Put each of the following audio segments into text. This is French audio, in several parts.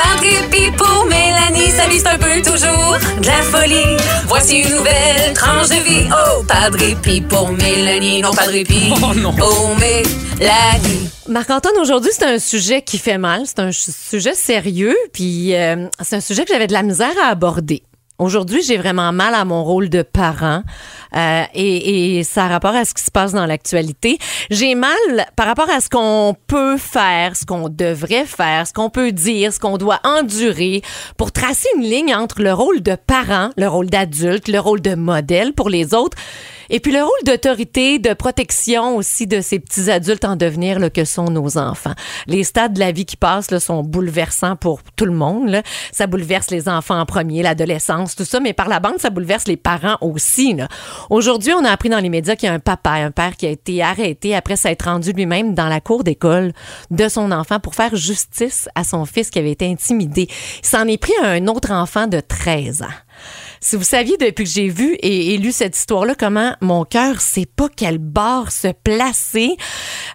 Par dépit pour Mélanie, sa vie c'est un peu toujours de la folie. Voici une nouvelle tranche de vie. Oh, pas de répit pour Mélanie, non pas de répit Oh, non. pour Mélanie. Marc-Antoine, aujourd'hui, c'est un sujet qui fait mal. C'est un sujet sérieux, puis euh, c'est un sujet que j'avais de la misère à aborder. Aujourd'hui, j'ai vraiment mal à mon rôle de parent euh, et, et ça a rapport à ce qui se passe dans l'actualité. J'ai mal par rapport à ce qu'on peut faire, ce qu'on devrait faire, ce qu'on peut dire, ce qu'on doit endurer pour tracer une ligne entre le rôle de parent, le rôle d'adulte, le rôle de modèle pour les autres et puis le rôle d'autorité, de protection aussi de ces petits adultes en devenir là, que sont nos enfants. Les stades de la vie qui passent là, sont bouleversants pour tout le monde. là. Ça bouleverse les enfants en premier, l'adolescence, tout ça, mais par la bande, ça bouleverse les parents aussi. Aujourd'hui, on a appris dans les médias qu'il y a un papa, un père qui a été arrêté après s'être rendu lui-même dans la cour d'école de son enfant pour faire justice à son fils qui avait été intimidé. Il s'en est pris à un autre enfant de 13 ans. Si vous saviez depuis que j'ai vu et, lu cette histoire-là, comment mon cœur sait pas quelle barre se placer,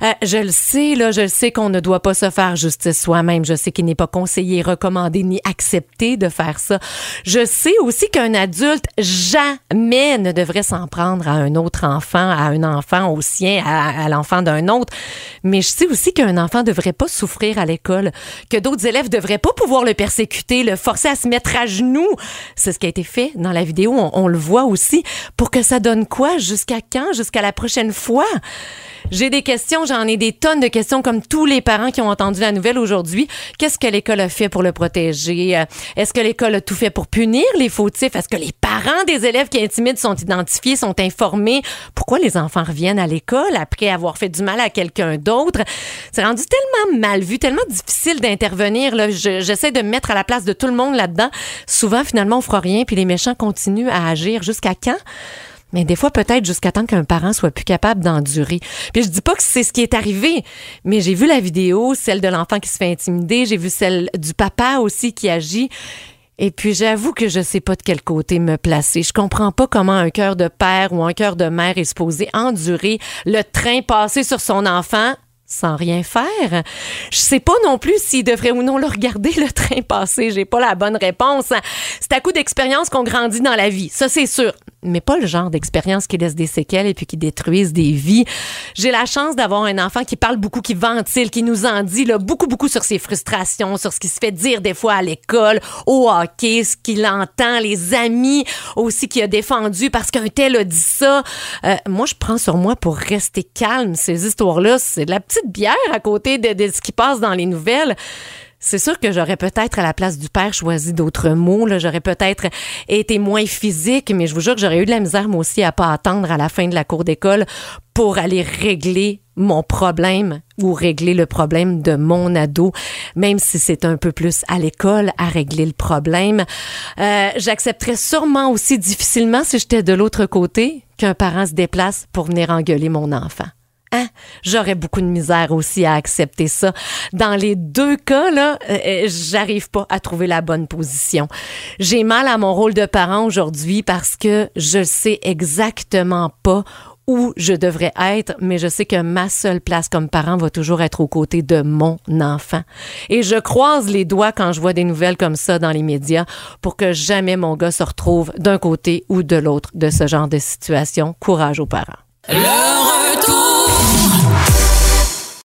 euh, je le sais, là, je le sais qu'on ne doit pas se faire justice soi-même. Je sais qu'il n'est pas conseillé, recommandé ni accepté de faire ça. Je sais aussi qu'un adulte jamais ne devrait s'en prendre à un autre enfant, à un enfant au sien, à, l'enfant d'un autre. Mais je sais aussi qu'un enfant devrait pas souffrir à l'école, que d'autres élèves devraient pas pouvoir le persécuter, le forcer à se mettre à genoux. C'est ce qui a été fait dans la vidéo. On, le voit aussi. Pour que ça donne quoi? Jusqu'à quand? Jusqu'à la prochaine fois? J'ai des questions, j'en ai des tonnes de questions comme tous les parents qui ont entendu la nouvelle aujourd'hui. Qu'est-ce que l'école a fait pour le protéger? Euh, Est-ce que l'école a tout fait pour punir les fautifs? Est-ce que les parents des élèves qui intimident sont identifiés, sont informés? Pourquoi les enfants reviennent à l'école après avoir fait du mal à quelqu'un d'autre? C'est rendu tellement mal vu, tellement difficile d'intervenir. J'essaie de me mettre à la place de tout le monde là-dedans. Souvent, finalement, on fera rien, puis les méchants continuent à agir. Jusqu'à quand? Mais des fois, peut-être jusqu'à temps qu'un parent soit plus capable d'endurer. Puis je dis pas que c'est ce qui est arrivé, mais j'ai vu la vidéo, celle de l'enfant qui se fait intimider, j'ai vu celle du papa aussi qui agit. Et puis j'avoue que je sais pas de quel côté me placer. Je comprends pas comment un cœur de père ou un cœur de mère est supposé endurer le train passé sur son enfant sans rien faire. Je sais pas non plus s'il devrait ou non le regarder le train passer. J'ai pas la bonne réponse. C'est à coup d'expérience qu'on grandit dans la vie. Ça, c'est sûr. Mais pas le genre d'expérience qui laisse des séquelles et puis qui détruisent des vies. J'ai la chance d'avoir un enfant qui parle beaucoup, qui ventile, qui nous en dit là, beaucoup, beaucoup sur ses frustrations, sur ce qui se fait dire des fois à l'école, au hockey, ce qu'il entend, les amis aussi qu'il a défendu parce qu'un tel a dit ça. Euh, moi, je prends sur moi pour rester calme. Ces histoires-là, c'est de la petite bière à côté de, de ce qui passe dans les nouvelles. C'est sûr que j'aurais peut-être, à la place du père, choisi d'autres mots. J'aurais peut-être été moins physique, mais je vous jure que j'aurais eu de la misère, moi aussi, à pas attendre à la fin de la cour d'école pour aller régler mon problème ou régler le problème de mon ado, même si c'est un peu plus à l'école à régler le problème. Euh, J'accepterais sûrement aussi difficilement si j'étais de l'autre côté qu'un parent se déplace pour venir engueuler mon enfant. Hein? J'aurais beaucoup de misère aussi à accepter ça. Dans les deux cas, là, euh, euh, j'arrive pas à trouver la bonne position. J'ai mal à mon rôle de parent aujourd'hui parce que je sais exactement pas où je devrais être, mais je sais que ma seule place comme parent va toujours être aux côtés de mon enfant. Et je croise les doigts quand je vois des nouvelles comme ça dans les médias pour que jamais mon gars se retrouve d'un côté ou de l'autre de ce genre de situation. Courage aux parents. Le tú.